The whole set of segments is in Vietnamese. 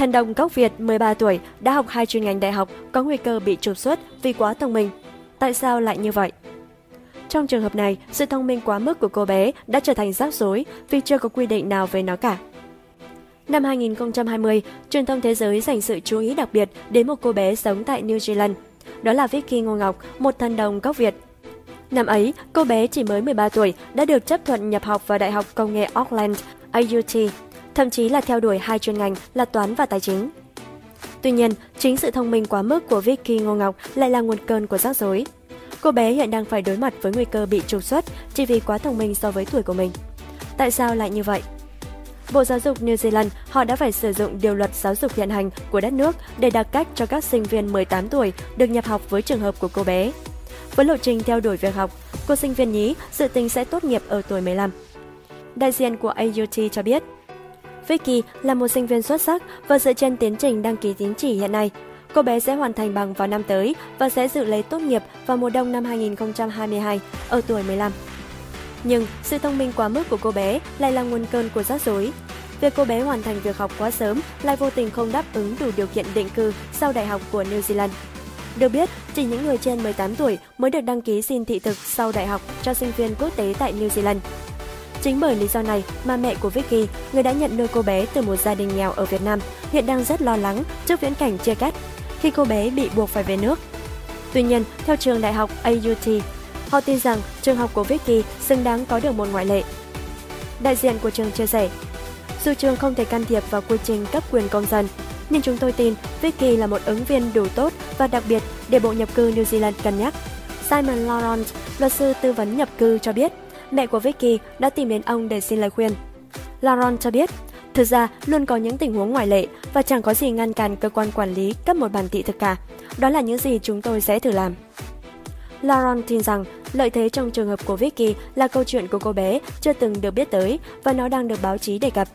Thần đồng gốc Việt 13 tuổi đã học hai chuyên ngành đại học có nguy cơ bị trục xuất vì quá thông minh. Tại sao lại như vậy? Trong trường hợp này, sự thông minh quá mức của cô bé đã trở thành rắc rối vì chưa có quy định nào về nó cả. Năm 2020, truyền thông thế giới dành sự chú ý đặc biệt đến một cô bé sống tại New Zealand. Đó là Vicky Ngô Ngọc, một thần đồng gốc Việt. Năm ấy, cô bé chỉ mới 13 tuổi đã được chấp thuận nhập học vào Đại học Công nghệ Auckland, AUT, thậm chí là theo đuổi hai chuyên ngành là toán và tài chính. Tuy nhiên, chính sự thông minh quá mức của Vicky Ngô Ngọc lại là nguồn cơn của rắc rối. Cô bé hiện đang phải đối mặt với nguy cơ bị trục xuất chỉ vì quá thông minh so với tuổi của mình. Tại sao lại như vậy? Bộ Giáo dục New Zealand họ đã phải sử dụng điều luật giáo dục hiện hành của đất nước để đặt cách cho các sinh viên 18 tuổi được nhập học với trường hợp của cô bé. Với lộ trình theo đuổi việc học, cô sinh viên nhí dự tính sẽ tốt nghiệp ở tuổi 15. Đại diện của AUT cho biết, Vicky là một sinh viên xuất sắc và dựa trên tiến trình đăng ký tín chỉ hiện nay, cô bé sẽ hoàn thành bằng vào năm tới và sẽ dự lấy tốt nghiệp vào mùa đông năm 2022 ở tuổi 15. Nhưng sự thông minh quá mức của cô bé lại là nguồn cơn của rắc rối. Việc cô bé hoàn thành việc học quá sớm lại vô tình không đáp ứng đủ điều kiện định cư sau đại học của New Zealand. Được biết, chỉ những người trên 18 tuổi mới được đăng ký xin thị thực sau đại học cho sinh viên quốc tế tại New Zealand. Chính bởi lý do này mà mẹ của Vicky, người đã nhận nuôi cô bé từ một gia đình nghèo ở Việt Nam, hiện đang rất lo lắng trước viễn cảnh chia cắt khi cô bé bị buộc phải về nước. Tuy nhiên, theo trường đại học AUT, họ tin rằng trường học của Vicky xứng đáng có được một ngoại lệ. Đại diện của trường chia sẻ, dù trường không thể can thiệp vào quy trình cấp quyền công dân, nhưng chúng tôi tin Vicky là một ứng viên đủ tốt và đặc biệt để Bộ Nhập cư New Zealand cân nhắc. Simon Laurent, luật sư tư vấn nhập cư cho biết, mẹ của Vicky đã tìm đến ông để xin lời khuyên. Laron cho biết, thực ra luôn có những tình huống ngoại lệ và chẳng có gì ngăn cản cơ quan quản lý cấp một bản thị thực cả. Đó là những gì chúng tôi sẽ thử làm. Laron tin rằng lợi thế trong trường hợp của Vicky là câu chuyện của cô bé chưa từng được biết tới và nó đang được báo chí đề cập.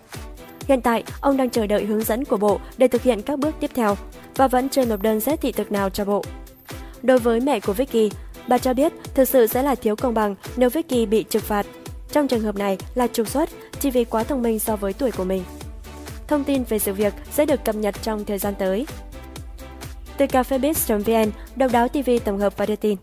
Hiện tại, ông đang chờ đợi hướng dẫn của Bộ để thực hiện các bước tiếp theo và vẫn chưa nộp đơn xét thị thực nào cho Bộ. Đối với mẹ của Vicky, bà cho biết thực sự sẽ là thiếu công bằng nếu Vicky bị trừng phạt. Trong trường hợp này là trục xuất chỉ vì quá thông minh so với tuổi của mình. Thông tin về sự việc sẽ được cập nhật trong thời gian tới. Từ cafebiz.vn, độc đáo TV tổng hợp và đưa tin.